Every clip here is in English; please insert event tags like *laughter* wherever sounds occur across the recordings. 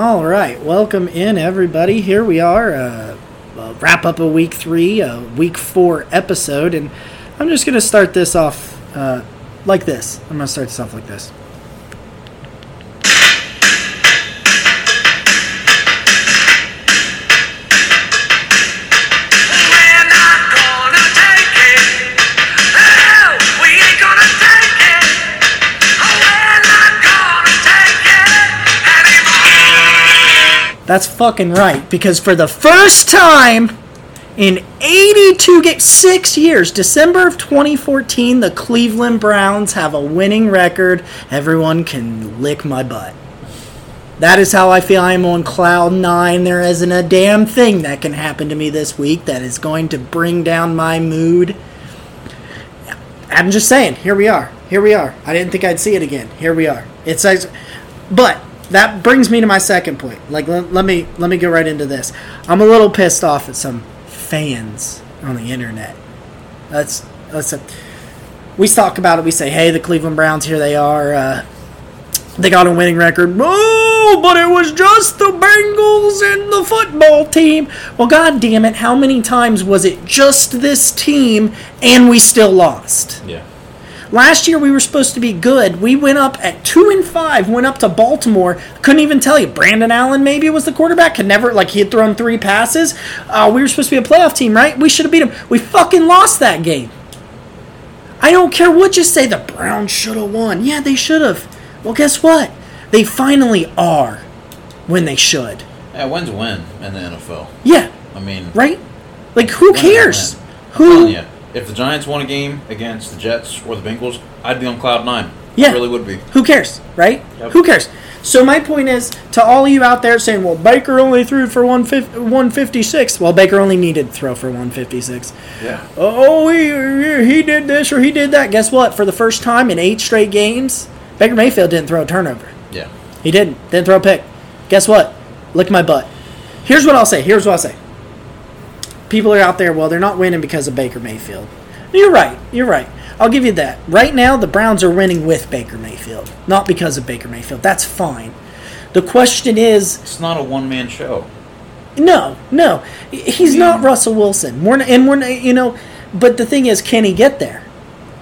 All right, welcome in everybody. Here we are, uh, uh, wrap up a week three, a week four episode, and I'm just gonna start this off uh, like this. I'm gonna start this off like this. That's fucking right, because for the first time in 82 games, six years, December of 2014, the Cleveland Browns have a winning record. Everyone can lick my butt. That is how I feel. I am on cloud nine. There isn't a damn thing that can happen to me this week that is going to bring down my mood. I'm just saying. Here we are. Here we are. I didn't think I'd see it again. Here we are. It's but that brings me to my second point. Like, let, let me let me go right into this. I'm a little pissed off at some fans on the internet. That's that's a, we talk about it. We say, hey, the Cleveland Browns, here they are. Uh, they got a winning record. Oh, but it was just the Bengals and the football team. Well, god damn it, how many times was it just this team and we still lost? Yeah. Last year we were supposed to be good. We went up at two and five, went up to Baltimore. Couldn't even tell you. Brandon Allen maybe was the quarterback. Could never like he had thrown three passes. Uh, we were supposed to be a playoff team, right? We should have beat him. We fucking lost that game. I don't care what you say. The Browns should have won. Yeah, they should have. Well, guess what? They finally are when they should. Yeah, when's a win in the NFL? Yeah, I mean, right. Like who cares? Who? If the Giants won a game against the Jets or the Bengals, I'd be on cloud nine. Yeah. I really would be. Who cares, right? Yep. Who cares? So my point is to all you out there saying, "Well, Baker only threw for 150 156." Well, Baker only needed to throw for 156. Yeah. Oh, he, he did this or he did that. Guess what? For the first time in eight straight games, Baker Mayfield didn't throw a turnover. Yeah. He didn't. Didn't throw a pick. Guess what? Lick my butt. Here's what I'll say. Here's what I'll say. People are out there, well, they're not winning because of Baker Mayfield. You're right. You're right. I'll give you that. Right now, the Browns are winning with Baker Mayfield, not because of Baker Mayfield. That's fine. The question is, It's not a one man show. no, no, he's not Russell Wilson. We're not, and we're not, you know, but the thing is, can he get there?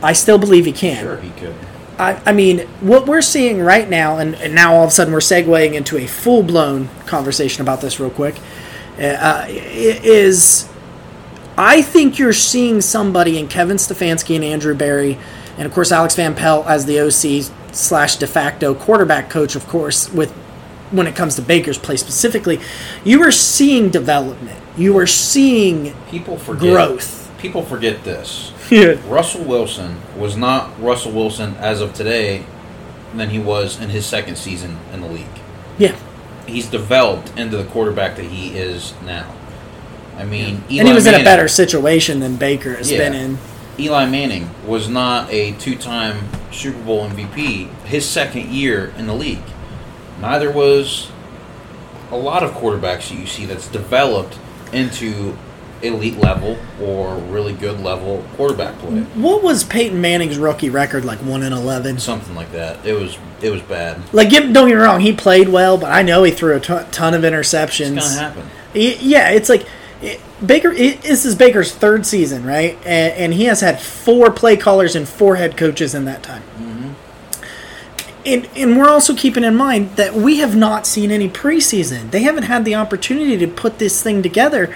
I still believe he can. Sure, he could. I, I mean, what we're seeing right now, and, and now all of a sudden we're segueing into a full blown conversation about this real quick, uh, uh, is I think you're seeing somebody in Kevin Stefanski and Andrew Berry, and of course Alex Van Pelt as the OC slash de facto quarterback coach, of course, with when it comes to Baker's play specifically, you are seeing development. You are seeing People forget. growth. People forget this. *laughs* Yeah. Russell Wilson was not Russell Wilson as of today than he was in his second season in the league. Yeah. He's developed into the quarterback that he is now. I mean, Eli and he was in a better situation than Baker has Yeah. been in. Eli Manning was not a two-time Super Bowl MVP his second year in the league. Neither was a lot of quarterbacks that you see that's developed into elite level or really good level quarterback play. What was Peyton Manning's rookie record like? One in eleven. Something like that. It was it was bad. Like, don't get me wrong, he played well, but I know he threw a ton, of interceptions. It's gonna happen. Yeah, it's like it, Baker. It, this is Baker's third season, right? And, and he has had four play callers and four head coaches in that time. And, and we're also keeping in mind that we have not seen any preseason. They haven't had the opportunity to put this thing together.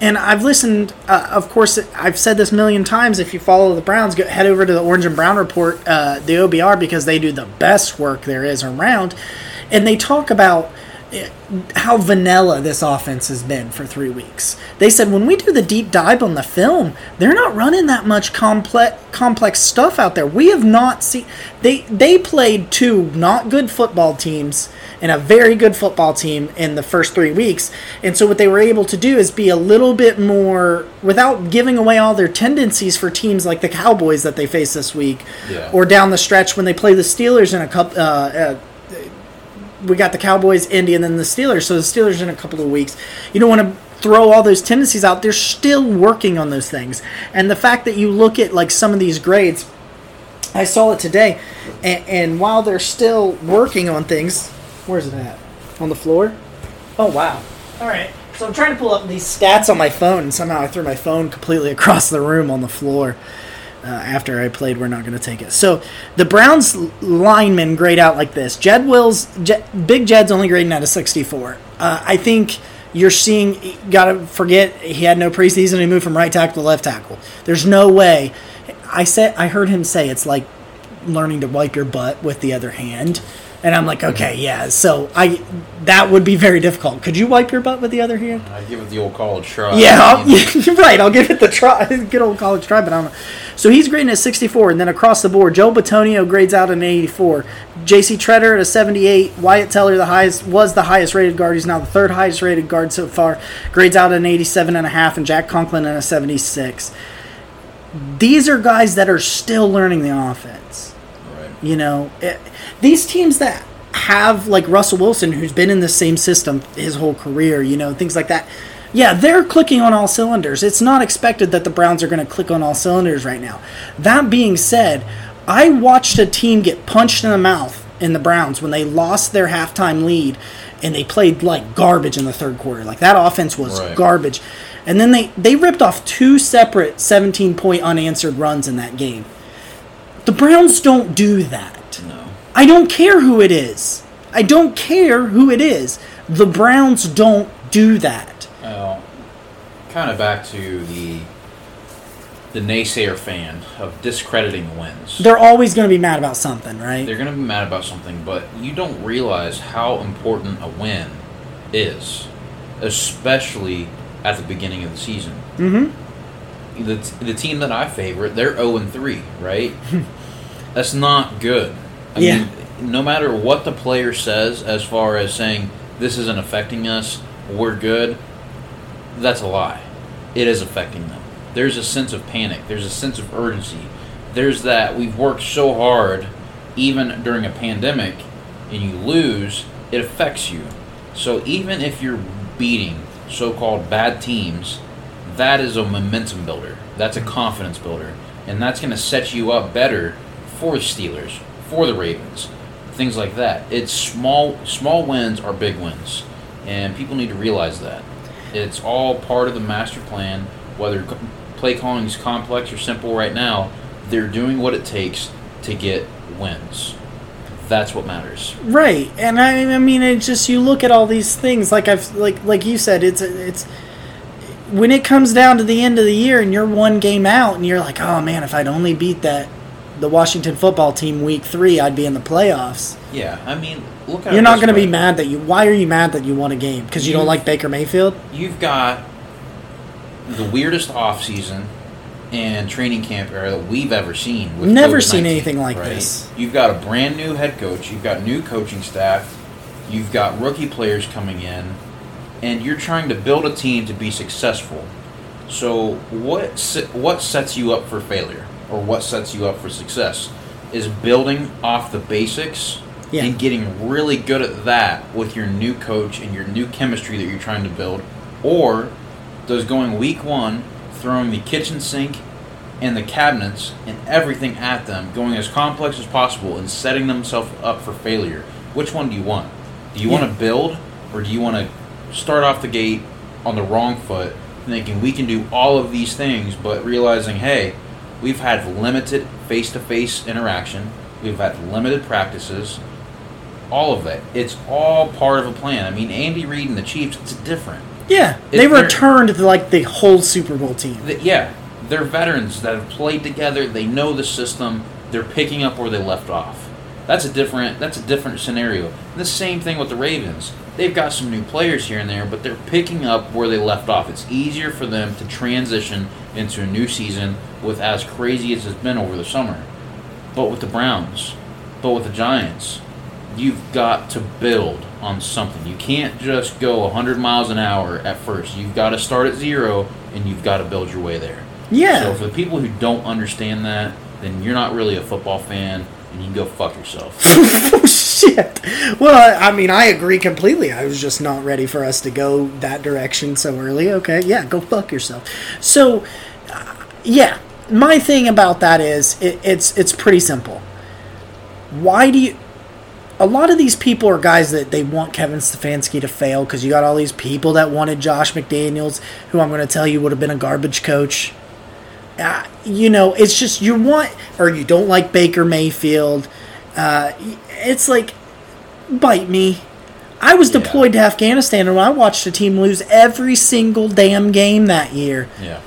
And I've listened, uh, of course, I've said this a million times. If you follow the Browns, go, head over to the Orange and Brown Report, uh, the OBR, because they do the best work there is around. And they talk about how vanilla this offense has been for three weeks. They said when we do the deep dive on the film, they're not running that much complex complex stuff out there. We have not seen they they played two not good football teams and a very good football team in the first three weeks. And so what they were able to do is be a little bit more without giving away all their tendencies for teams like the Cowboys that they face this week, Yeah. or down the stretch when they play the Steelers in a couple. Uh, uh, we got the Cowboys, Indy, and then the Steelers. So the Steelers in a couple of weeks. You don't want to throw all those tendencies out. They're still working on those things. And the fact that you look at like some of these grades, I saw it today, and, and while they're still working on things, where's it at? On the floor? Oh, wow. All right. So I'm trying to pull up these stats on my phone, and somehow I threw my phone completely *laughs* across the room on the floor uh, after I played We're Not Going to Take It. So the Browns linemen grade out like this Jed Wills, Jed, Big Jed's only grading out a 64. Uh, I think you're seeing, got to forget, he had no preseason. He moved from right tackle to left tackle. There's no way. I said, I heard him say it's like learning to wipe your butt with the other hand. And I'm like, okay, yeah. So I that would be very difficult. Could you wipe your butt with the other hand? I give it the old college try. Yeah, I'll, *laughs* right. I'll give it the try, *laughs* good old college try, but I don't know. So he's grading at 64, and then across the board, Joe Bitonio grades out an 84. J.C. Tretter at a 78. Wyatt Teller, the highest, was the highest rated guard. He's now the third highest rated guard so far. Grades out an 87 and a half, and Jack Conklin at a 76. These are guys that are still learning the offense. You know, it, these teams that have like Russell Wilson, who's been in the same system his whole career, you know, things like that. Yeah, they're clicking on all cylinders. It's not expected that the Browns are going to click on all cylinders right now. That being said, I watched a team get punched in the mouth in the Browns when they lost their halftime lead and they played like garbage in the third quarter. Like that offense was Right. garbage. And then they, they ripped off two separate 17 point unanswered runs in that game. The Browns don't do that. No. I don't care who it is. I don't care who it is. The Browns don't do that. Well, kind of back to the the naysayer fan of discrediting wins. They're always going to be mad about something, right? They're going to be mad about something, but you don't realize how important a win is, especially at the beginning of the season. Mm-hmm. The, the team that I favorite, they're 0 and 3, right? *laughs* That's not good. I Yeah. mean, no matter what the player says as far as saying this isn't affecting us, we're good, that's a lie. It is affecting them. There's a sense of panic, there's a sense of urgency. There's that we've worked so hard, even during a pandemic, and you lose, it affects you. So even if you're beating so called bad teams, that is a momentum builder. That's a confidence builder. And that's going to set you up better for the Steelers, for the Ravens, things like that. It's small small wins are big wins. And people need to realize that. It's all part of the master plan, whether play calling is complex or simple right now, they're doing what it takes to get wins. That's what matters. Right, and I, I mean, it's just you look at all these things, like I've like like you said, it's it's when it comes down to the end of the year and you're one game out, and you're like, oh man, if I'd only beat that the Washington football team week three, I'd be in the playoffs. Yeah, I mean, look You're not going to be mad that you. Why are you mad that you won a game? Because you don't like Baker Mayfield? you've got the weirdest off season and training camp era that we've ever seen. Never COVID-19, seen anything like this. You've got a brand new head coach, you've got new coaching staff, you've got rookie players coming in, and you're trying to build a team to be successful. So what what sets you up for failure or what sets you up for success is building off the basics Yeah. and getting really good at that with your new coach and your new chemistry that you're trying to build or does going week 1 throwing the kitchen sink and the cabinets and everything at them going as complex as possible and setting themselves up for failure which one do you want do you want to build or do you want to start off the gate on the wrong foot thinking we can do all of these things but realizing hey we've had limited face-to-face interaction we've had limited practices all of that it's all part of a plan i mean andy reid and the chiefs it's different Yeah, they returned to like the whole Super Bowl team. Th- yeah, they're veterans that have played together. They know the system. They're picking up where they left off. That's a different. That's a different scenario. The same thing with the Ravens. They've got some new players here and there, but they're picking up where they left off. It's easier for them to transition into a new season with as crazy as it's been over the summer. But with the Browns, but with the Giants, you've got to build on something. You can't just go 100 miles an hour at first. You've got to start at zero and you've got to build your way there. Yeah. So for the people who don't understand that, then you're not really a football fan and you can go fuck yourself. *laughs* Oh, shit. Well, I, I mean, I agree completely. I was just not ready for us to go that direction so early. Okay, yeah, go fuck yourself. So, uh, yeah, my thing about that is it, it's it's pretty simple. Why do you? a lot of these people are guys that they want Kevin Stefanski to fail because you got all these people that wanted Josh McDaniels, who I'm going to tell you would have been a garbage coach. Uh, you know, it's just you want or you don't like Baker Mayfield. Uh, it's like bite me. I was Yeah. deployed to Afghanistan and I watched a team lose every single damn game that year. Yeah.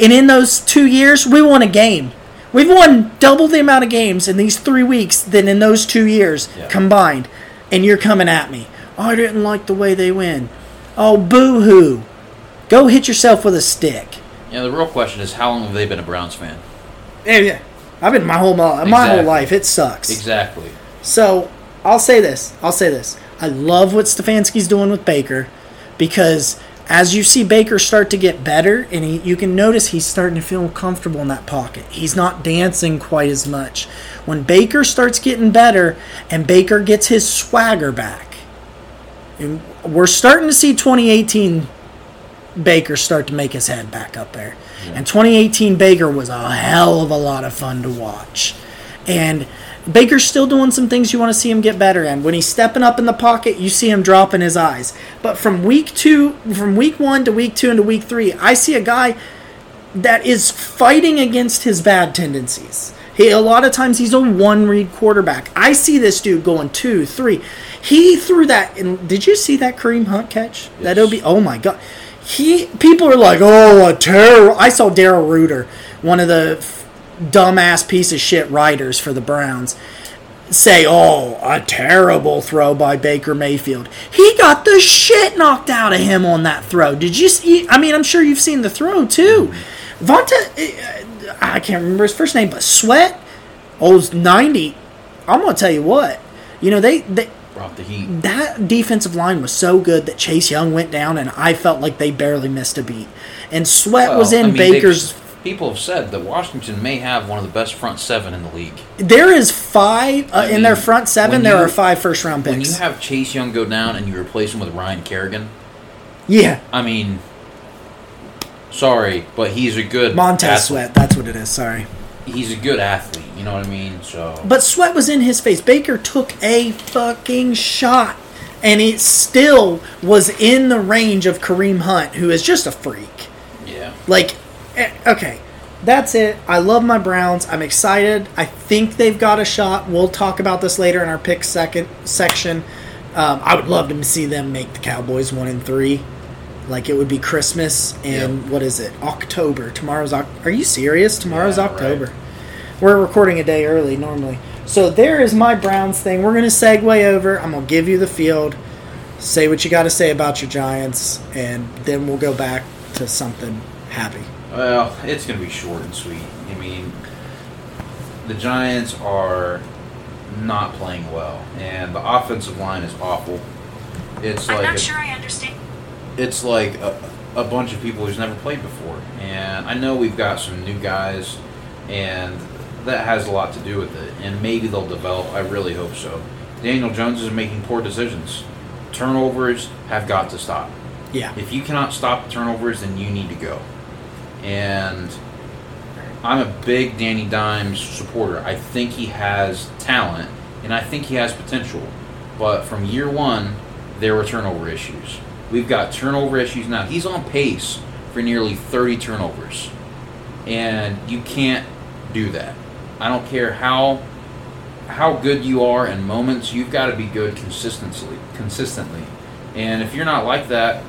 And in those two years, we won a game. We've won double the amount of games in these three weeks than in those two years Yeah. combined. And you're coming at me. Oh, I didn't like the way they win. Oh, boo hoo. Go hit yourself with a stick. Yeah, the real question is how long have they been a Browns fan? Yeah, yeah. I've been my whole my whole Exactly. life. It sucks. Exactly. So I'll say this. I'll say this. I love what Stefanski's doing with Baker because as you see Baker start to get better, and he, you can notice he's starting to feel comfortable in that pocket. He's not dancing quite as much. When Baker starts getting better and Baker gets his swagger back, and we're starting to see 2018 Baker start to make his head back up there. And 2018 Baker was a hell of a lot of fun to watch. And Baker's still doing some things you want to see him get better in. When he's stepping up in the pocket, you see him dropping his eyes. But from week two, from week one to week two and to week three, I see a guy that is fighting against his bad tendencies. He a lot of times he's a one read quarterback. I see this dude going two, three. He threw that. And did you see that Kareem Hunt catch? That Yes. OB. Oh my god. He people are like, oh, a terror. I saw Daryl Ruiter, one of the f- dumbass piece of shit writers for the Browns, say, oh, a terrible throw by Baker Mayfield. He got the shit knocked out of him on that throw. Did you see? I mean, I'm sure you've seen the throw too. Vonta, uh, I can't remember his first name, but Sweat, old 90. I'm going to tell you what. You know, they, they Brought the heat. that defensive line was so good that Chase Young went down, and I felt like they barely missed a beat. And Sweat was in I mean, Baker's. People have said that Washington may have one of the best front seven in the league. There is five uh, I in their front seven. when There you- are five first round picks. When you have Chase Young go down and you replace him with Ryan Kerrigan, yeah, I mean, sorry, but he's a good Montez athlete. Sweat. That's what it is. Sorry, He's a good athlete. You know what I mean? So but Sweat was in his face. Baker took a fucking shot, and it still was in the range of Kareem Hunt, who is just a freak. yeah, Like, eh, okay, that's it. I love my Browns. I'm excited. I think they've got a shot. We'll talk about this later in our pick second section. Um, I would love to see them make the Cowboys one and three. Like it would be Christmas and Yep. what is it? October. Tomorrow's. Oc- Are you serious? Tomorrow's Yeah, October. right. We're recording a day early normally. So there is my Browns thing. We're gonna segue over. I'm gonna give you the field. Say what you got to say about your Giants, and then we'll go back to something happy. well, it's going to be short and sweet. I mean, the Giants are not playing well, and the offensive line is awful. It's I'm like not a- sure I understand. It's like a, a bunch of people who's never played before. And I know we've got some new guys, and that has a lot to do with it. And maybe they'll develop. I really hope so. Daniel Jones is making poor decisions. Turnovers have got to stop. Yeah. If you cannot stop turnovers, then you need to go. And I'm a big Danny Dimes supporter. I think he has talent, and I think he has potential. But from year one, there were turnover issues. We've got turnover issues now. He's on pace for nearly 30 turnovers. And you can't do that. I don't care how how good you are in moments, you've got to be good consistently consistently. And if you're not like that,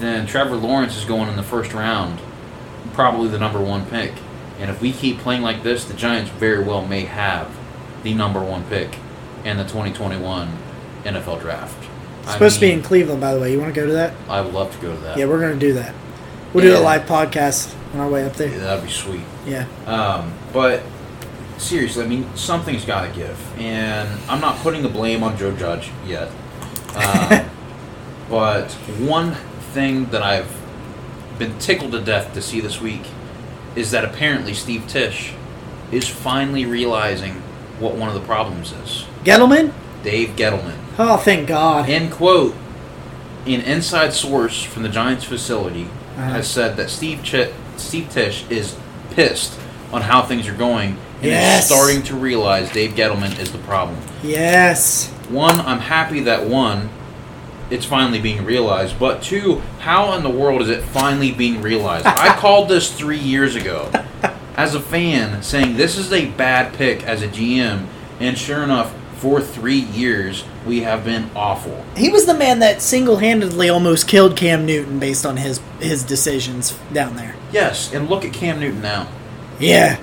then Trevor Lawrence is going in the first round, probably the number one pick. And if we keep playing like this, the Giants very well may have the number one pick in the 2021 NFL draft. It's I supposed to be in Cleveland, by the way. You want to go to that? I would love to go to that. Yeah, we're going to do that. We'll do a live podcast on our way up Yeah, there. that'd be sweet. Yeah. Um, but seriously, I mean, something's got to give, and I'm not putting the blame on Joe Judge yet. Um, *laughs* but one thing that I've been tickled to death to see this week is that apparently Steve Tisch is finally realizing what one of the problems is. Gettleman? Dave Gettleman. Oh, thank God. End quote. An inside source from the Giants facility Uh-huh. has said that Steve Ch- Steve Tisch is pissed on how things are going, and Yes. is starting to realize Dave Gettleman is the problem. Yes. One, I'm happy that one, it's finally being realized. But two, how in the world is it finally being realized? I *laughs* called this three years ago as a fan, saying this is a bad pick as a GM, and sure enough, for three years we have been awful. He was the man that single-handedly almost killed Cam Newton based on his his decisions down there. Yes, and look at Cam Newton now. Yeah.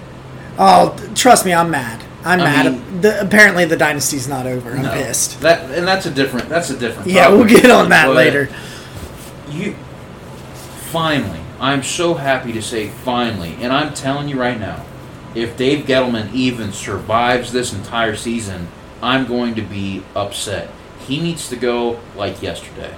Oh, trust me, I'm mad. I'm I mad. mean- the, apparently, the dynasty's not over. I'm No. pissed. That and that's a different. That's a different. Yeah, we'll get on that But later. You finally, I'm so happy to say finally, and I'm telling you right now, if Dave Gettleman even survives this entire season, I'm going to be upset. He needs to go like yesterday.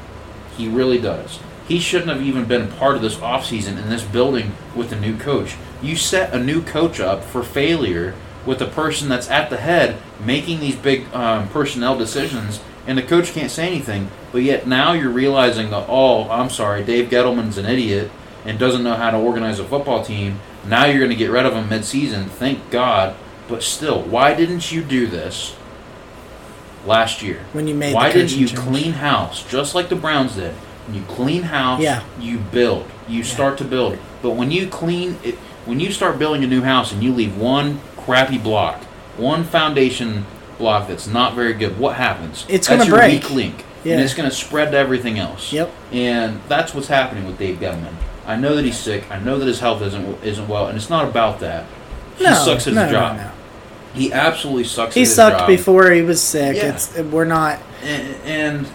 He really does. He shouldn't have even been part of this offseason in this building with a new coach. You set a new coach up for failure with a person that's at the head making these big um, personnel decisions, and the coach can't say anything. But yet now you're realizing that, oh, I'm sorry, Dave Gettleman's an idiot and doesn't know how to organize a football team. Now you're going to get rid of him midseason. Thank God. But still, why didn't you do this last year? When you made the why didn't you change. clean house just like the Browns did? When you clean house, Yeah. you build. You start to build. But when you clean it, when you start building a new house and you leave one crappy block, one foundation block that's not very good, what happens? It's gonna break. weak link, Yeah. and it's going to spread to everything else. Yep. And that's what's happening with Dave Gettleman. I know that he's sick. I know that his health isn't isn't well, and it's not about that. He No, sucks at no, his job. no. He absolutely sucks. He at his sucked job. before he was sick. Yeah. It's we're not. and, and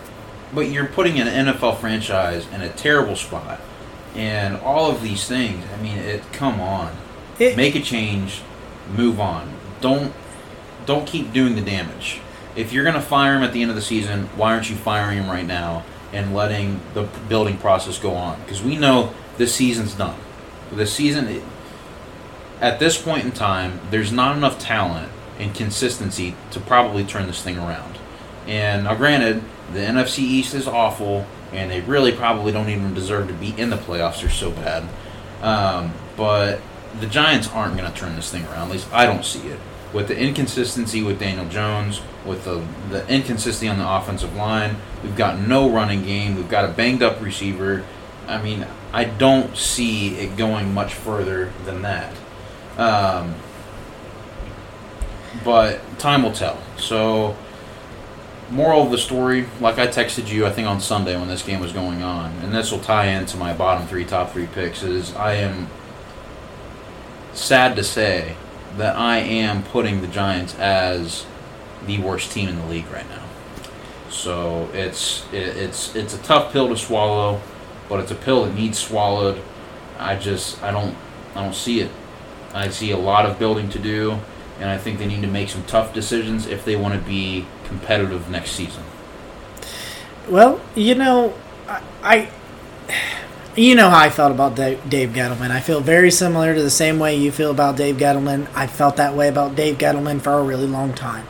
but you're putting an NFL franchise in a terrible spot, and all of these things. I mean, it. Come on, It, make a change, move on. Don't don't keep doing the damage. If you're gonna fire him at the end of the season, why aren't you firing him right now and letting the building process go on? Because we know this season's done. This season, it, at this point in time, there's not enough talent and consistency to probably turn this thing around. And now, granted, the NFC East is awful, and they really probably don't even deserve to be in the playoffs. They're so bad. Um, but the Giants aren't going to turn this thing around. At least I don't see it. With the inconsistency with Daniel Jones, with the, the inconsistency on the offensive line, we've got no running game. We've got a banged up receiver. I mean, I don't see it going much further than that. Um, but time will tell. So, moral of the story, like I texted you, I think on Sunday when this game was going on, and this will tie into my bottom three, top three picks, is I am sad to say that I am putting the Giants as the worst team in the league right now. So it's it, it's it's a tough pill to swallow, but it's a pill that needs swallowed. I just I don't I don't see it. I see a lot of building to do, and I think they need to make some tough decisions if they want to be competitive next season. well, you know, I, I you know how I felt about Dave, Dave Gettleman. I feel very similar to the same way you feel about Dave Gettleman. I felt that way about Dave Gettleman for a really long time.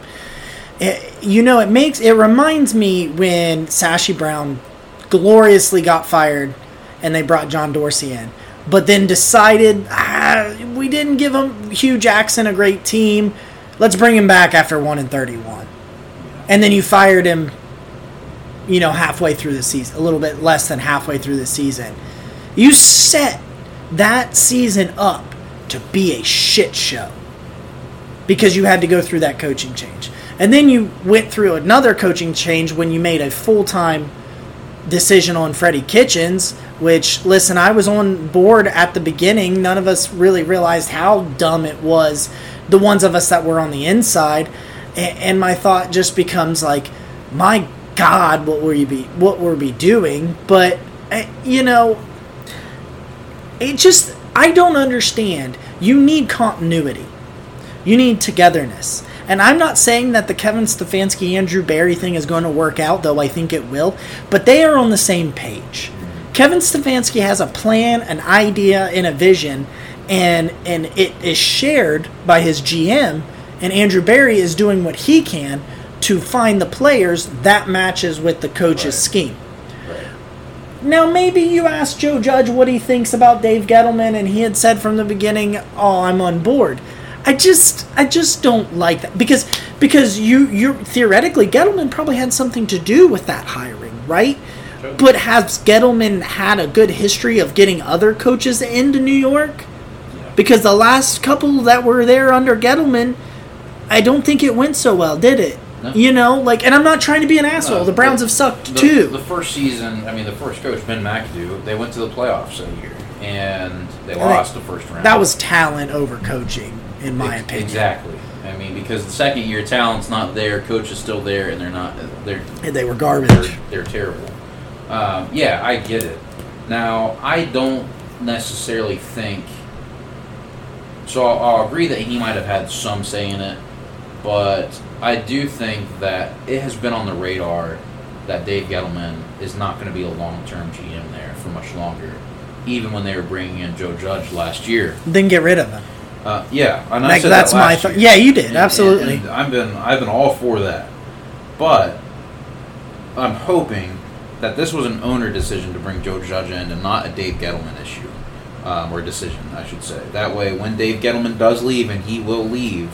It, you know, it makes it reminds me when Sashi Brown gloriously got fired, and they brought John Dorsey in, but then decided ah, we didn't give him Hue Jackson a great team. Let's bring him back after one and thirty-one, and then you fired him you know, halfway through the season, a little bit less than halfway through the season. You set that season up to be a shit show because you had to go through that coaching change. And then you went through another coaching change when you made a full time decision on Freddie Kitchens, which, listen, I was on board at the beginning. None of us really realized how dumb it was, the ones of us that were on the inside. And my thought just becomes like, my God, what were you be what were we doing? But eh, you know, it just I don't understand. You need continuity. You need togetherness. And I'm not saying that the Kevin Stefanski Andrew Berry thing is going to work out, though I think it will, but they are on the same page. Kevin Stefanski has a plan, an idea, and a vision, and and it is shared by his GM, and Andrew Berry is doing what he can to find the players that matches with the coach's Right. scheme. Now, maybe you asked Joe Judge what he thinks about Dave Gettleman, and he had said from the beginning, "Oh, I'm on board." I just I just don't like that because because you you theoretically Gettleman probably had something to do with that hiring, right? But has Gettleman had a good history of getting other coaches into New York? Because the last couple that were there under Gettleman, I don't think it went so well, did it? No. You know, like, and I'm not trying to be an asshole. No, the Browns have sucked the, too. The first season, I mean, the first coach Ben McAdoo, they went to the playoffs that year, and they think lost the first round. that was talent over coaching, in my Ex- opinion. Exactly. I mean, because the second year talent's not there, coach is still there, and they're not. They're And they were they're, garbage. they're terrible. Um, yeah, I get it. Now, I don't necessarily think. So I'll, I'll agree that he might have had some say in it, but I do think that it has been on the radar that Dave Gettleman is not going to be a long-term GM there for much longer. Even when they were bringing in Joe Judge last year, Then get rid of him. uh, yeah, and I Like, said that's that my th- yeah, you did And- absolutely. and I've been I've been all for that, but I'm hoping that this was an owner decision to bring Joe Judge in and not a Dave Gettleman issue um, or decision, I should say. That way, when Dave Gettleman does leave, and he will leave,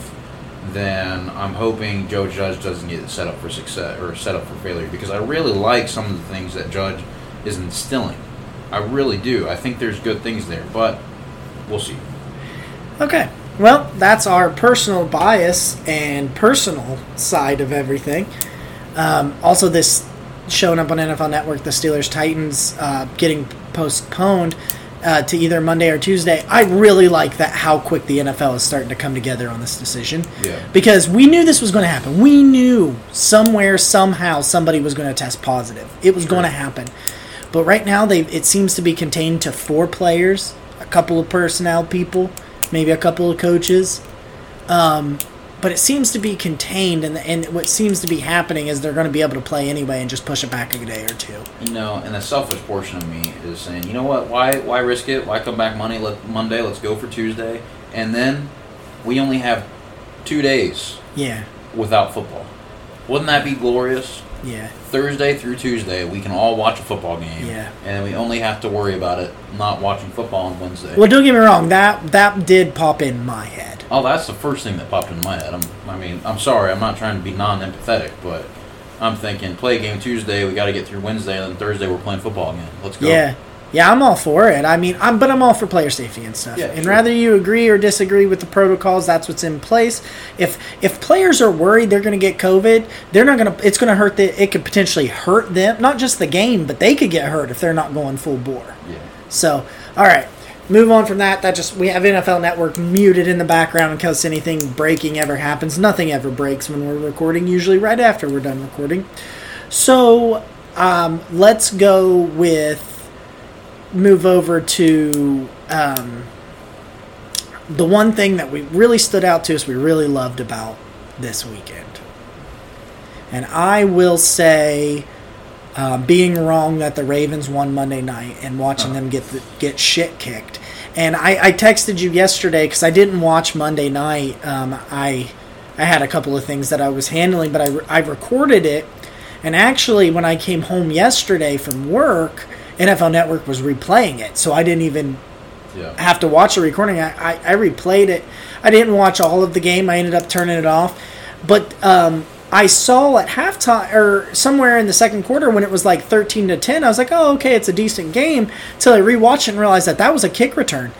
then I'm hoping Joe Judge doesn't get set up for success or set up for failure because I really like some of the things that Judge is instilling. I really do. I think there's good things there, but we'll see. Okay. Well, that's our personal bias and personal side of everything. Um, also, this showing up on NFL Network, the Steelers Titans uh, getting postponed uh, to either Monday or Tuesday. I really like that how quick the NFL is starting to come together on this decision. Yeah. Because we knew this was going to happen. We knew somewhere, somehow, somebody was going to test positive. It was going to happen. But right now, they it seems to be contained to four players, a couple of personnel people, maybe a couple of coaches. Um, but it seems to be contained, and, and what seems to be happening is they're going to be able to play anyway and just push it back a day or two. You know, and the selfish portion of me is saying, you know what? Why why risk it? Why come back Monday? Let Monday. Let's go for Tuesday, and then we only have two days Yeah, without football. Wouldn't that be glorious? Yeah, Thursday through Tuesday, we can all watch a football game, Yeah. and we only have to worry about it not watching football on Wednesday. Well, don't get me wrong. That that did pop in my head. Oh, that's the first thing that popped in my head. I'm, I mean, I'm sorry, I'm not trying to be non-empathetic, but I'm thinking play game Tuesday, we got to get through Wednesday, and then Thursday we're playing football again. Let's go. Yeah, yeah, I'm all for it. I mean, I'm but I'm all for player safety and stuff. Yeah, and sure. rather you agree or disagree with the protocols, that's what's in place. If if players are worried they're going to get COVID, they're not going to. It's going to hurt the. It could potentially hurt them, not just the game, but they could get hurt if they're not going full bore. Yeah. So, all right, move on from that. That just we have NFL Network muted in the background in case anything breaking ever happens. Nothing ever breaks when we're recording. Usually, right after we're done recording. So, um, let's go with move over to um, the one thing that we really stood out to us. We really loved about this weekend, and I will say uh, being wrong that the Ravens won Monday night and watching them get the, get shit kicked. And I, I texted you yesterday because I didn't watch Monday night. Um, I I had a couple of things that I was handling, but I, I recorded it. And actually, when I came home yesterday from work, NFL Network was replaying it, so I didn't even Yeah. have to watch a recording. I, I, I replayed it. I didn't watch all of the game. I ended up turning it off. But um, I saw at halftime or somewhere in the second quarter when it was like 13 to 10, I was like, oh, okay, it's a decent game. Till I rewatched it and realized that that was a kick return.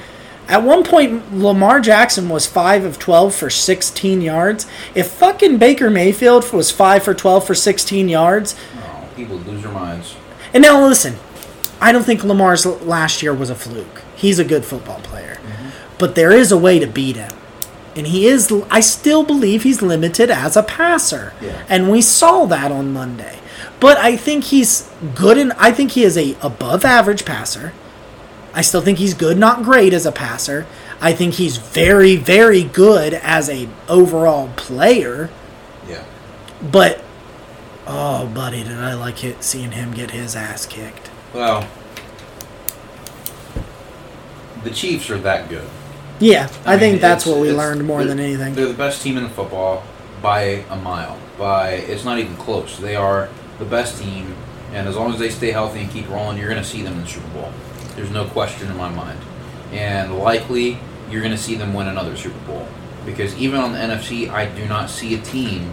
At one point, Lamar Jackson was 5 of 12 for 16 yards. If fucking Baker Mayfield was 5 for 12 for 16 yards, Oh, people lose their minds. and now listen, I don't think Lamar's last year was a fluke. He's a good football player. Mm-hmm. But there is a way to beat him. And he is I still believe he's limited as a passer. Yeah. And we saw that on Monday. But I think he's good and I think he is a above average passer. I still think he's good, not great as a passer. I think he's very, very good as a overall player. Yeah. But oh, buddy, did I like it seeing him get his ass kicked? Well, the Chiefs are that good. Yeah, I, mean, think that's what we learned more than anything. They're the best team in the football by a mile. By it's not even close. They are the best team, and as long as they stay healthy and keep rolling, you're going to see them in the Super Bowl. There's no question in my mind. And likely, you're going to see them win another Super Bowl. because even on the NFC, I do not see a team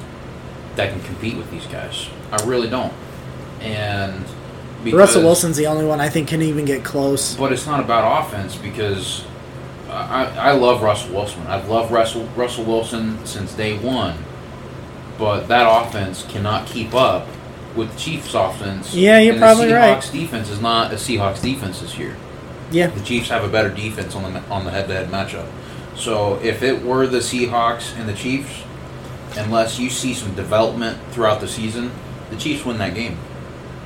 that can compete with these guys. I really don't. And because, Russell Wilson's the only one I think can even get close. but it's not about offense because I, I love Russell Wilson. I've loved Russell Russell Wilson since day one, but that offense cannot keep up with the Chiefs' offense. Yeah, you're probably the right. Seahawks defense is not a Seahawks defense this year. Yeah. The Chiefs have a better defense on the on the head-to-head matchup. So if it were the Seahawks and the Chiefs, unless you see some development throughout the season, the Chiefs win that game.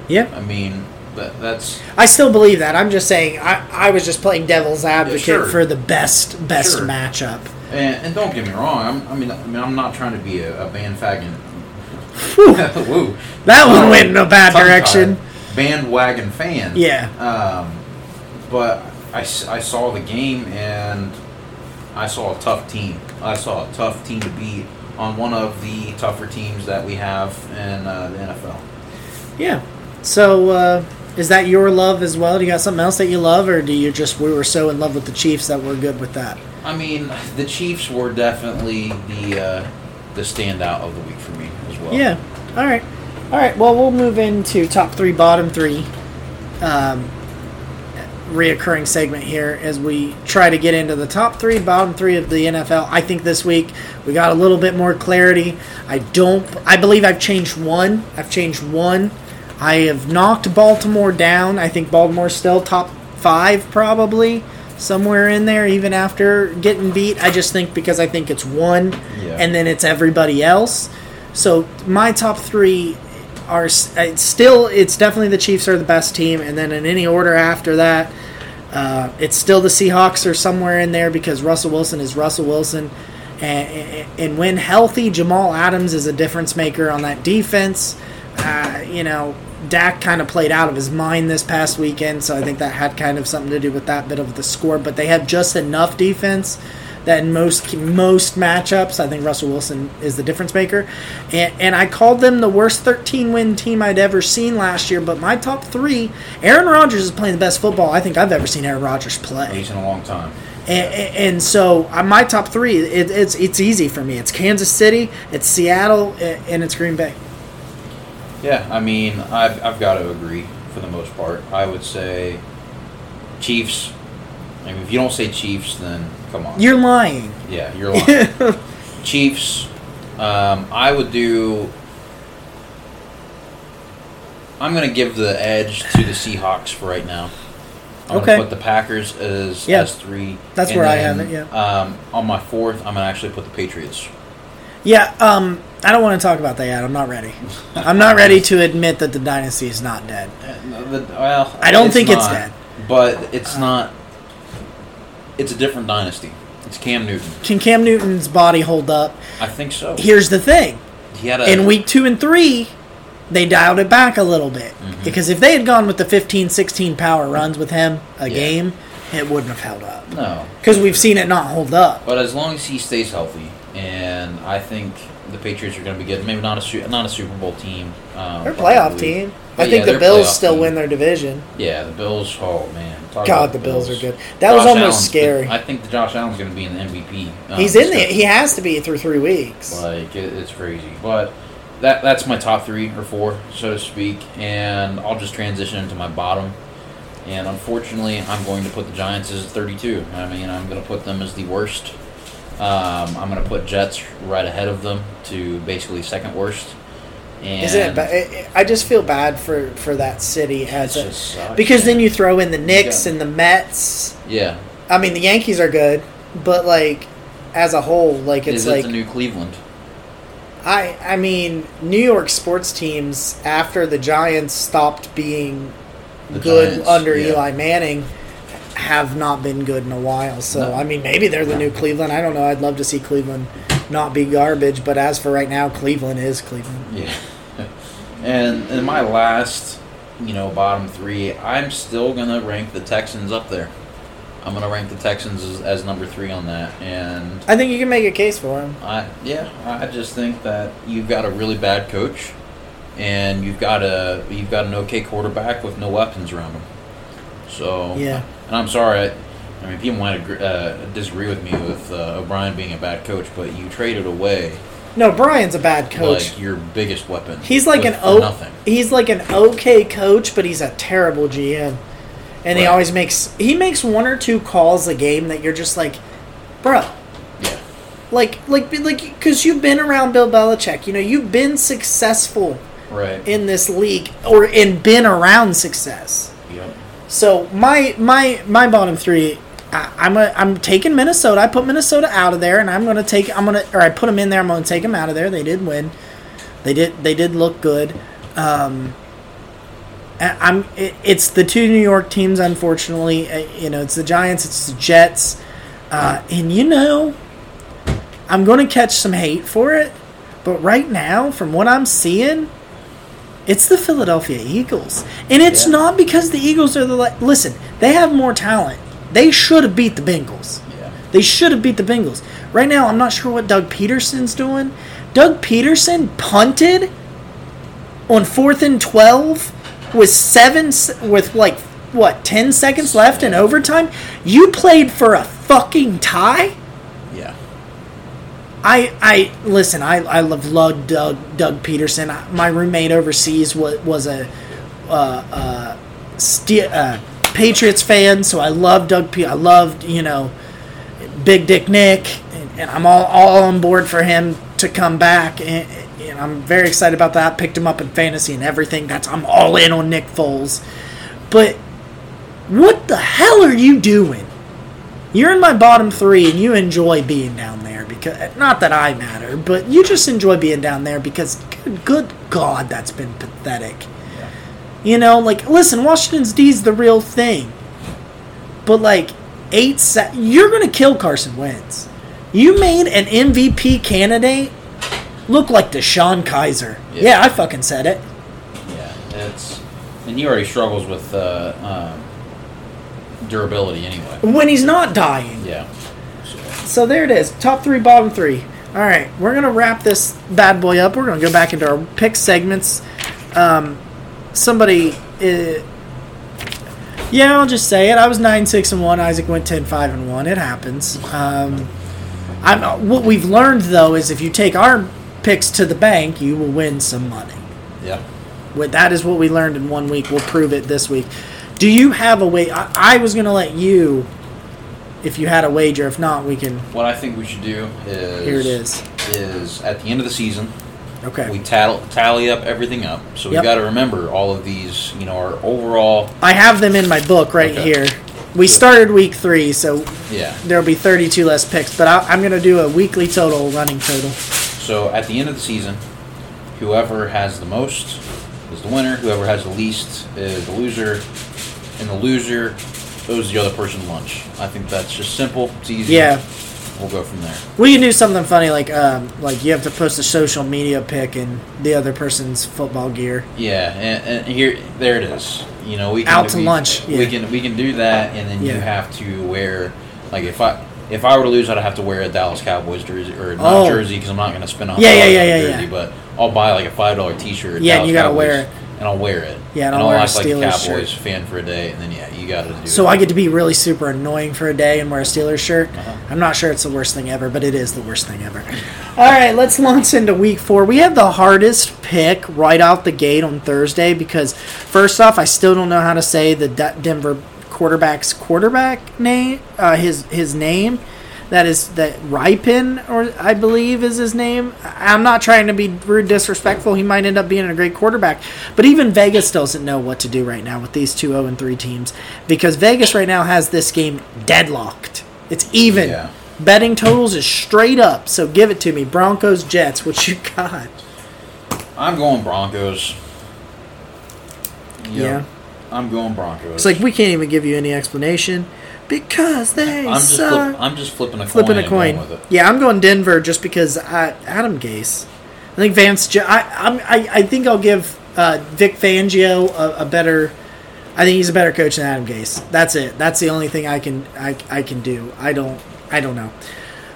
Yeah. I mean, that, that's I still believe that. I'm just saying I, I was just playing devil's advocate sure. for the best best Sure. matchup. and, and don't get me wrong. I'm, I mean, I mean, I'm not trying to be a, a bandwagon. *laughs* Woo. that one Oh, went in a bad direction. Bandwagon fan. Yeah. Um, but I, I saw the game and I saw a tough team. I saw a tough team to beat on one of the tougher teams that we have in uh, the NFL. Yeah. So uh, is that your love as well? Do you got something else that you love, or do you just we were so in love with the Chiefs that we're good with that? I mean, the Chiefs were definitely the uh, the standout of the week for me as well. Yeah. All right. All right. Well, we'll move into top three, bottom three. Um, reoccurring segment here as we try to get into the top three, bottom three of the NFL. I think this week we got a little bit more clarity. I don't. I believe I've changed one. I've changed one. I have knocked Baltimore down. I think Baltimore's still top five, probably somewhere in there, even after getting beat. I just think because I think it's one, Yeah. and then it's everybody else. So my top three are s- uh, still. It's definitely the Chiefs are the best team, and then in any order after that, uh, it's still the Seahawks are somewhere in there because Russell Wilson is Russell Wilson, and, and, and when healthy, Jamal Adams is a difference maker on that defense. Uh, you know, Dak kind of played out of his mind this past weekend, so I think that had kind of something to do with that bit of the score. But they have just enough defense that in most most matchups, I think Russell Wilson is the difference maker. And, and I called them the worst 13 win team I'd ever seen last year. But my top three, Aaron Rodgers is playing the best football I think I've ever seen Aaron Rodgers play. least in a long time. And, and so uh, my top three, it, it's it's easy for me. It's Kansas City, it's Seattle, and it's Green Bay. Yeah, I mean, I've, I've got to agree for the most part. I would say Chiefs. I mean, if you don't say Chiefs, then come on. You're lying. yeah, you're lying. *laughs* Chiefs. Um, I would do. I'm going to give the edge to the Seahawks for right now. I'm Okay. going to put the Packers as Yeah. as three. That's where I then, have it, yeah. Um, on my fourth, I'm going to actually put the Patriots. Yeah, um, I don't want to talk about that yet. I'm not ready. I'm not ready to admit that the dynasty is not dead. Uh, the- well, I don't think it's dead. But it's not. It's a different dynasty. It's Cam Newton. Can Cam Newton's body hold up? I think so. Here's the thing. He a In week two and three, they dialed it back a little bit. Mm-hmm. Because if they had gone with the 15, 16 power runs with him a Yeah. game, it wouldn't have held up. no, Because we've seen it not hold up. but as long as he stays healthy, and I think the Patriots are going to be good. Maybe not a not a Super Bowl team. Um, They're a playoff team. But I think yeah, the Bills still team. win their division. Yeah, the Bills. Oh man, Talk God, the Bills are good. That was almost Allen's scary. the- I think the Josh Allen's going to be in the MVP. um, He's in discussion. He has to be through three weeks. Like it, it's crazy, but that that's my top three or four, so to speak, and I'll just transition into my bottom. And unfortunately, I'm going to put the Giants as 32. I mean, I'm going to put them as the worst. Um, I'm going to put Jets right ahead of them to basically second worst. And Isn't it? Ba- it- it- I just feel bad for for that city as It a, sucks, because then you throw in the Knicks Yeah. and the Mets. Yeah, I mean, the Yankees are good, but like as a whole, like it's is like the new Cleveland? I I mean, New York sports teams after the Giants stopped being The good Giants, under yeah. Eli Manning have not been good in a while. So No. I mean, maybe they're the new Cleveland. I don't know. I'd love to see Cleveland not be garbage, but as for right now, Cleveland is Cleveland. Yeah. *laughs* and in my last, you know, bottom three, I'm still gonna rank the Texans up there. I'm gonna rank the Texans as, as number three on that, and I think you can make a case for him. I yeah, I just think that you've got a really bad coach, and you've got a you've got an okay quarterback with no weapons around him. So Yeah. and I'm sorry, I mean, people might agree, uh, disagree with me with uh, O'Brien being a bad coach, but you traded away No, Brian's a bad coach. like your biggest weapon. he's like an o- nothing. he's like an okay coach, but he's a terrible GM. And he always makes he makes one or two calls a game that you're just like, bro, Yeah, like like like because you've been around Bill Belichick, you know, you've been successful right. in this league or in been around success. yep. So my my my bottom three, I, I'm a, I'm taking Minnesota. I put Minnesota out of there, and I'm gonna take I'm gonna or I put them in there. I'm gonna take them out of there. They did win. They did they did look good. Um, I'm it, it's the two New York teams. Unfortunately, Uh, you know it's the Giants, it's the Jets, uh, and you know I'm gonna catch some hate for it. But right now, from what I'm seeing, it's the Philadelphia Eagles. And it's Yeah. not because the Eagles are the. li- Listen, they have more talent. They should have beat the Bengals. Yeah. They should have beat the Bengals. Right now, I'm not sure what Doug Pederson's doing. Doug Pederson punted on fourth and 12 with seven, with like, what, 10 seconds left in overtime? You played for a fucking tie? I I listen. I I love Doug Doug Pederson. My roommate overseas was was a uh, uh, Ste- uh, Patriots fan, so I loved Doug. Pe- I loved you know Big Dick Nick, and, and I'm all all on board for him to come back, and, and I'm very excited about that. Picked him up in fantasy and everything. That's I'm all in on Nick Foles, but what the hell are you doing? You're in my bottom three, and you enjoy being down there because not that I matter, but you just enjoy being down there because good, good God, that's been pathetic. You know, like listen, Washington's D's the real thing, but like eight, se- you're gonna kill Carson Wentz. You made an MVP candidate look like DeShone Kizer. Yeah. Yeah, I fucking said it. Yeah. It's and he already struggles with uh, um, durability anyway. When he's not dying. Yeah. So, there it is. Top three, bottom three. All right, we're gonna wrap this bad boy up. We're gonna go back into our pick segments. Um, somebody, uh, yeah, I'll just say it. I was nine six and one. Isaac went 10 5 and one. It happens. Um, I'm uh, what we've learned though is if you take our picks to the bank, you will win some money. yeah. What that is what we learned in one week. We'll prove it this week. Do you have a way? I, I was gonna let you, if you had a wager. If not, we can. What I think we should do is Here it is. Is at the end of the season, Okay. we tally, tally up everything up. So we Yep. got to remember all of these. You know, our overall. I have them in my book right Okay. here. We started week three, so Yeah. there'll be 32 less picks, but I, I'm going to do a weekly total, running total. So at the end of the season, whoever has the most is the winner. Whoever has the least is the loser, and the loser owes the other person lunch. I think that's just simple. It's easy. Yeah. We'll go from there. We can do something funny like um, like you have to post a social media pic in the other person's football gear. Yeah, and, and here, there it is. You know, we can Out to we, lunch, We yeah. can we can do that, and then Yeah. you have to wear like if I if I were to lose, I'd have to wear a Dallas Cowboys jersey or not Oh. jersey because I'm not going to spend a Yeah, yeah, yeah, yeah, jersey, yeah. but I'll buy like a five dollar T-shirt. Yeah, and Dallas you gotta wear it. And I'll wear it. Yeah, and I'll I'll wear a act like a Steelers Cowboys shirt. fan for a day, and then yeah, you got to do. It. So it. I get to be really super annoying for a day and wear a Steelers shirt. Uh-huh. I'm not sure it's the worst thing ever, but it is the worst thing ever. *laughs* All right, let's launch into week four. We have the hardest pick right out the gate on Thursday because, first off, I still don't know how to say the De- Denver quarterback's quarterback name, uh, his his name. That is that Rypien, or I believe is his name. I'm not trying to be rude, disrespectful. He might end up being a great quarterback, but even Vegas doesn't know what to do right now with these two 0 and 3 teams because Vegas right now has this game deadlocked. It's even. Yeah. Betting totals is straight up. So give it to me, Broncos, Jets. What you got? I'm going Broncos. Yep. Yeah. I'm going Broncos. It's like we can't even give you any explanation because they I'm just suck. flip, I'm just flipping a flipping coin a coin. with it. Yeah, I'm going Denver just because I, Adam Gase. I think Vance. I I'm, I I think I'll give uh, Vic Fangio a, a better. I think he's a better coach than Adam Gase. That's it. That's the only thing I can I, I can do. I don't I don't know.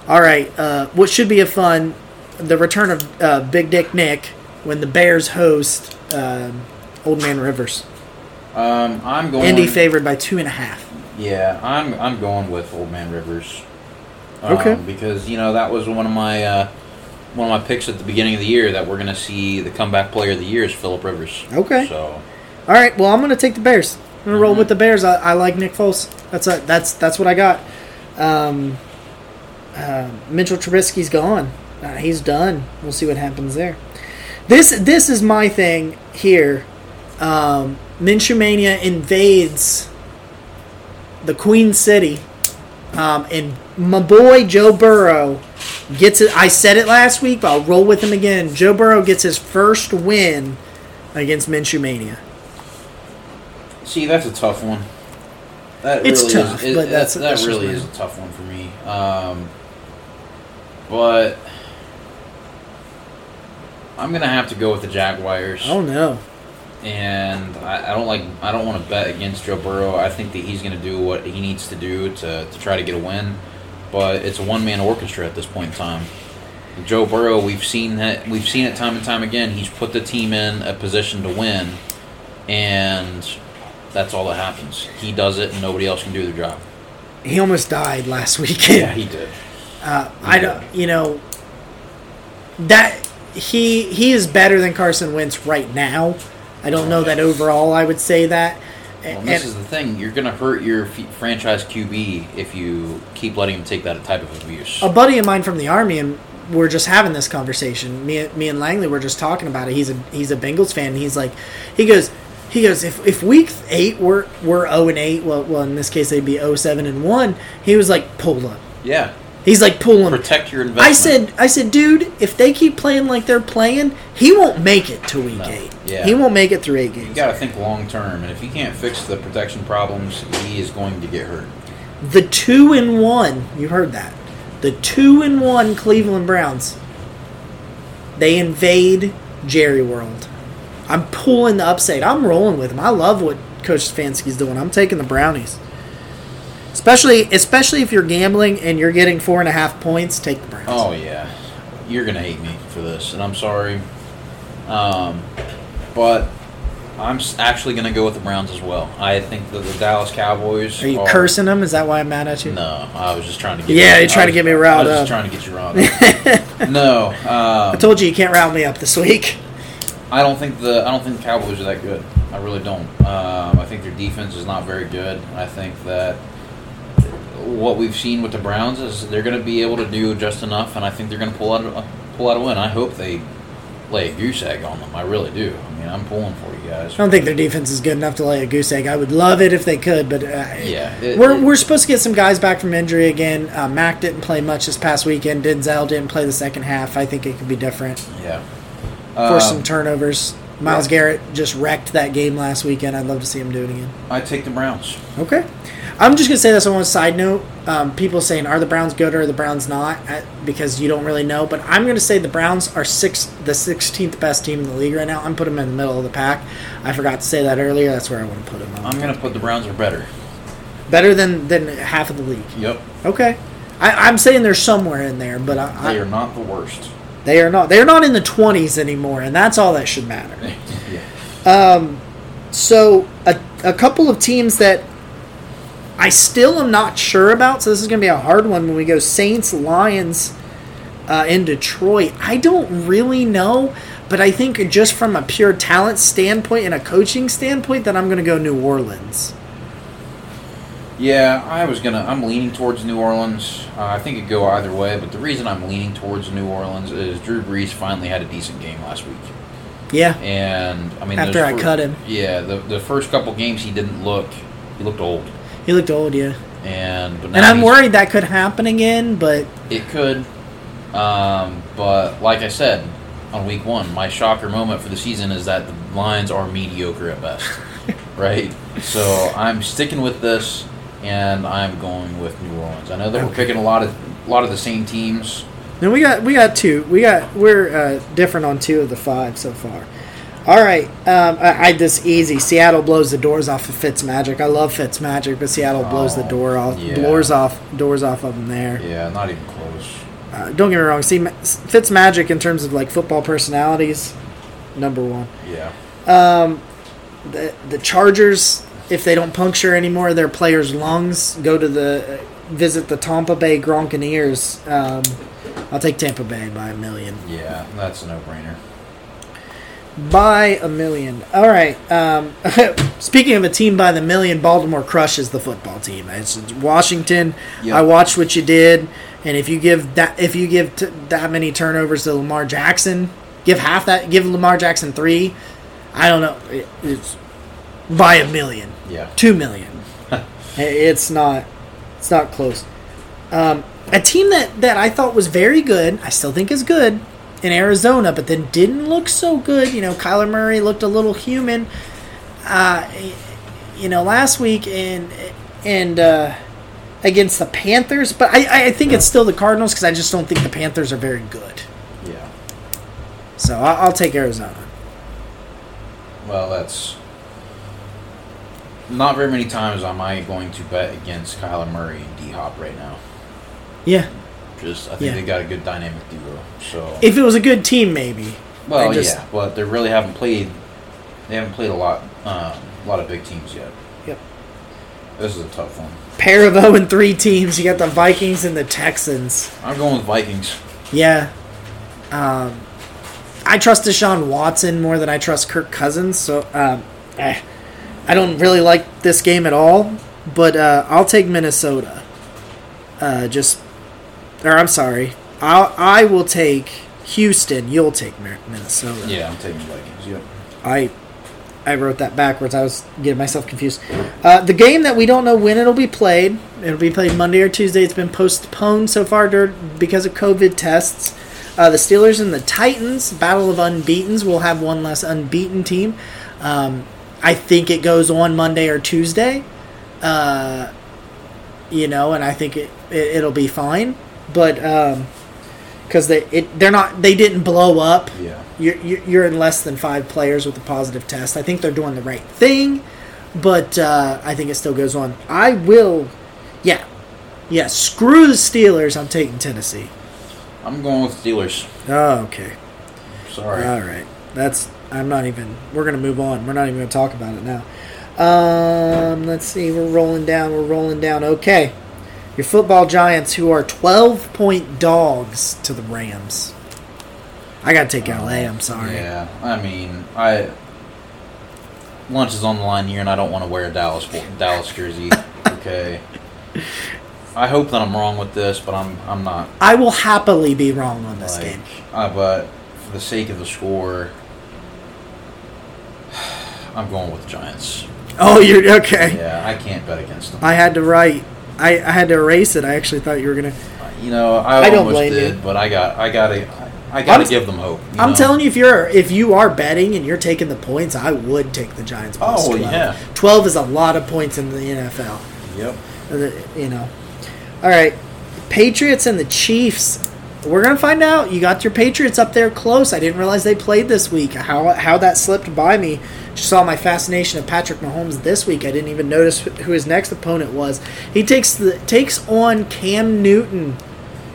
All right. Uh, what should be a fun the return of uh, Big Dick Nick when the Bears host um, Old Man Rivers. Um, I'm going. Indy favored by two and a half. Yeah, I'm I'm going with Old Man Rivers. Um, Okay. Because you know that was one of my uh, one of my picks at the beginning of the year that we're going to see the comeback player of the year is Philip Rivers. Okay. So All right. Well, I'm going to take the Bears. I'm going to roll Mhm. with the Bears. I, I like Nick Foles. That's a, that's that's what I got. Um, uh, Mitchell Trubisky's gone. Uh, he's done. We'll see what happens there. This this is my thing here. Um, Minshew Mania invades the Queen City, um, and my boy Joe Burrow gets it. I said it last week, but I'll roll with him again. Joe Burrow gets his first win against Minshew Mania. see, that's a tough one. That It's really tough, is, it- but that's- that, that's really is a tough one for me. Um, but I'm gonna have to go with the Jaguars. Oh no. And I, I don't like I don't want to bet against Joe Burrow. I think that he's going to do what he needs to do to, to try to get a win, but it's a one man orchestra at this point in time. Joe Burrow, we've seen that we've seen it time and time again. He's put the team in a position to win, and that's all that happens. He does it, and nobody else can do their job. He almost died last weekend. Yeah, he did. *laughs* Uh, I don't. You know that he he is better than Carson Wentz right now. I don't know that overall. I would say that. Well, And, and this is the thing: you're going to hurt your f- franchise QB if you keep letting him take that type of abuse. a buddy of mine from the army, and we're just having this conversation. Me, me and Langley were just talking about it. He's a he's a Bengals fan. And he's like, he goes, he goes. If if week eight we're we're zero and eight, well, well in this case they'd be 0 and one. He was like, pull up. yeah, He's like pulling. protect your investment. I said, I said, dude, if they keep playing like they're playing, he won't make it to week No. eight. Yeah. He won't make it through eight games. You got to think long term, and if he can't fix the protection problems, he is going to get hurt. The two and one, you heard that. The two and one Cleveland Browns. They invade Jerry World. I'm pulling the upside. I'm rolling with him. I love what Coach Stefanski's doing. I'm taking the Brownies. Especially, especially if you're gambling and you're getting four and a half points, take the Browns. Oh yeah, you're gonna hate me for this, and I'm sorry. Um, but I'm actually gonna go with the Browns as well. I think that the Dallas Cowboys Are you cursing them? Is that why I'm mad at you? No, I was just trying to get. Yeah, you you're trying to get me riled up. I was just trying to get you riled *laughs* up. no, um, I told you you can't rile me up this week. I don't think the I don't think the Cowboys are that good. I really don't. Um, I think their defense is not very good. I think that what we've seen with the Browns is they're going to be able to do just enough, and I think they're going to pull out a, pull out a win. I hope they lay a goose egg on them. I really do. I mean, I'm pulling for you guys. I don't think their defense is good enough to lay a goose egg. I would love it if they could, but uh, Yeah, it- we're, it- we're supposed to get some guys back from injury again. Uh, Mac didn't play much this past weekend. Denzel didn't play the second half. I think it could be different. Yeah. Force Um, some turnovers. Myles yeah. Garrett just wrecked that game last weekend. I'd love to see him do it again. I take the Browns. Okay. I'm just gonna say this on one side note. Um, people saying are the Browns good or are the Browns not because you don't really know. But I'm gonna say the Browns are six, the 16th best team in the league right now. I'm putting them in the middle of the pack. I forgot to say that earlier. That's where I want to put them. I'm going to put the Browns are better. better than than half of the league. Yep. Okay. I, I'm saying they're somewhere in there, but I, They I, are not the worst. they are not. They're not in the 20s anymore, and that's all that should matter. *laughs* yeah. Um, So a, a couple of teams that I still am not sure about. So this is going to be a hard one when we go Saints Lions uh, in Detroit. I don't really know, but I think just from a pure talent standpoint and a coaching standpoint, that I'm going to go New Orleans. Yeah, I was gonna. I'm leaning towards New Orleans. Uh, I think it could go either way, but the reason I'm leaning towards New Orleans is Drew Brees finally had a decent game last week, Yeah. and I mean After I fir- cut him. Yeah, the the first couple games he didn't look. He looked old, He looked old, yeah. and but And I'm worried that could happen again, but It could, um, but like I said on week one, my shocker moment for the season is that the Lions are mediocre at best, *laughs* right? So I'm sticking with this, and I'm going with New Orleans. I know that we're Okay. picking a lot of a lot of the same teams. then we got we got two. We got we're uh, different on two of the five so far. All right, um, I, I this easy. Seattle blows the doors off of Fitzmagic. I love Fitzmagic, but Seattle blows the Oh, door off, yeah. doors off, doors off of them there. Yeah, not even close. Uh, don't get me wrong. See, Ma- Fitzmagic in terms of like football personalities, number one. Yeah, Um, The the Chargers if they don't puncture any more of their players' lungs, go to the visit the Tampa Bay Gronkaneers. Um, I'll take Tampa Bay by a million. Yeah, that's a no-brainer. By a million. All right. Um, *laughs* speaking of a team by the million, Baltimore crushes the football team. It's Washington. Yep. I watched what you did, and if you give that if you give t- that many turnovers to Lamar Jackson, give half that. Give Lamar Jackson three. I don't know. It, it's by a million, Yeah. two million. *laughs* it's not. It's not close. Um, a team that that I thought was very good. I still think is good in Arizona, but then didn't look so good. You know, Kyler Murray looked a little human. Uh, you know, last week and and uh, against the Panthers, but I, I think it's still the Cardinals because I just don't think the Panthers are very good. Yeah. So I'll, I'll take Arizona. Well, that's not very many times am I going to bet against Kyler Murray and D Hop right now. Yeah, Just I think Yeah. they got a good dynamic duo. So if it was a good team, maybe. well, just- yeah, but they really haven't played. They haven't played a lot, um, a lot of big teams yet. Yep. This is a tough one. Pair of 0 and 3 teams. You got the Vikings and the Texans. I'm going with Vikings. Yeah. Um, I trust Deshaun Watson more than I trust Kirk Cousins. So um, eh, I don't really like this game at all. But uh, I'll take Minnesota. Uh, just, or I'm sorry, I'll, I will take Houston. You'll take Minnesota. Yeah, I'm taking Vikings. Yep. I I wrote that backwards. I was getting myself confused. Uh, the game that we don't know when it'll be played. It'll be played Monday or Tuesday. It's been postponed so far because of COVID tests. Uh, the Steelers and the Titans, battle of unbeaten's. We'll have one less unbeaten team. Um, I think it goes on Monday or Tuesday. Uh, you know, and I think it, it it'll be fine. But um, because they it, they're not they didn't blow up Yeah. you're, you're you're in less than five players with a positive test. I think they're doing the right thing, but uh, I think it still goes on. I will, yeah, yeah. Screw the Steelers. I'm taking Tennessee. I'm going with Steelers. Oh, okay. Sorry. All right. That's. I'm not even. We're gonna move on. We're not even gonna talk about it now. Um, let's see. We're rolling down. We're rolling down. Okay. Your football giants, who are 12 point dogs to the Rams. I gotta take LA. I'm sorry. Yeah, I mean, I lunch is on the line here, and I don't want to wear a Dallas Dallas jersey. *laughs* Okay. I hope that I'm wrong with this, but I'm I'm not. I will happily be wrong on this Like, game. uh, but for the sake of the score, *sighs* I'm going with the Giants. Oh, you're okay. Yeah, I can't bet against them. I had to write. I, I had to erase it. I actually thought you were gonna. You know, I, I don't almost blame you. did, but I got I gotta I gotta give them hope. I'm know? telling you, if you're if you are betting and you're taking the points, I would take the Giants. Oh, 12. yeah. twelve is a lot of points in the NFL. Yep. You know. All right, Patriots and the Chiefs. We're gonna find out. You got your Patriots up there close. I didn't realize they played this week. How how that slipped by me. Just saw my fascination of Patrick Mahomes this week. I didn't even notice who his next opponent was. He takes the takes on Cam Newton.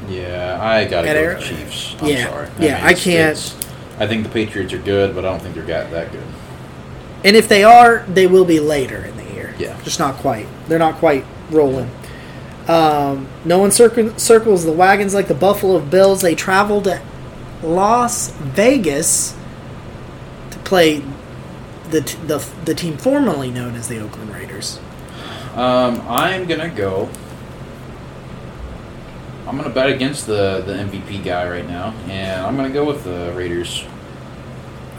Yeah, I gotta go with Chiefs. I'm Yeah, sorry. yeah, I can't- I think the Patriots are good, but I don't think they're got that good. And if they are, they will be later in the year. Yeah. Just not quite. They're not quite rolling. Um, no one circ- circles the wagons like the Buffalo Bills. They travel to Las Vegas to play the, t- the, the team formerly known as the Oakland Raiders. Um, I'm gonna go. I'm gonna bet against the the MVP guy right now, and I'm gonna go with the Raiders.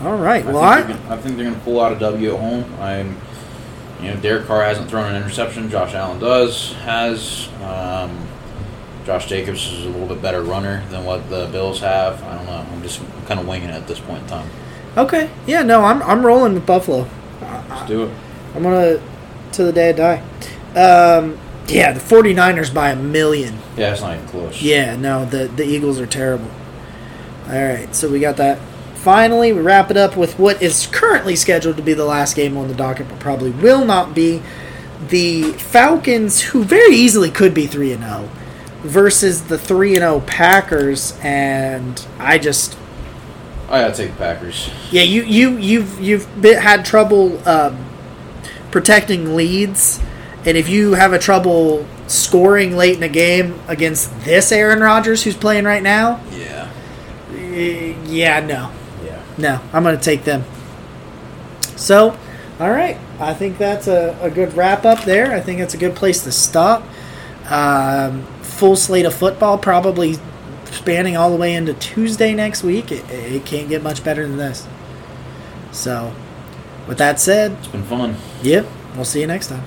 All right. I Well, think, I, gonna, I think they're gonna pull out a W at home. I'm, you know, Derek Carr hasn't thrown an interception. Josh Allen does has. Um, Josh Jacobs is a little bit better runner than what the Bills have. I don't know. I'm just kind of winging it at this point in time. okay. Yeah, no, I'm, I'm rolling with Buffalo. Let's do it. I'm to, to the day I die. Um, yeah, the 49ers by a million. Yeah, it's not even close. Yeah, no, the the Eagles are terrible. All right, so we got that. Finally, we wrap it up with what is currently scheduled to be the last game on the docket, but probably will not be. The Falcons, who very easily could be three and zero, versus the three and zero Packers, and I just I gotta take the Packers. yeah, you you you've you've been, had trouble um, protecting leads, and if you have a trouble scoring late in a game against this Aaron Rodgers who's playing right now, Yeah. eh, yeah, no. No, I'm going to take them. So, all right, I think that's a, a good wrap up there. I think that's a good place to stop. Um, full slate of football, probably spanning all the way into Tuesday next week. It, it can't get much better than this. So, with that said, It's been fun. yep, we'll see you next time.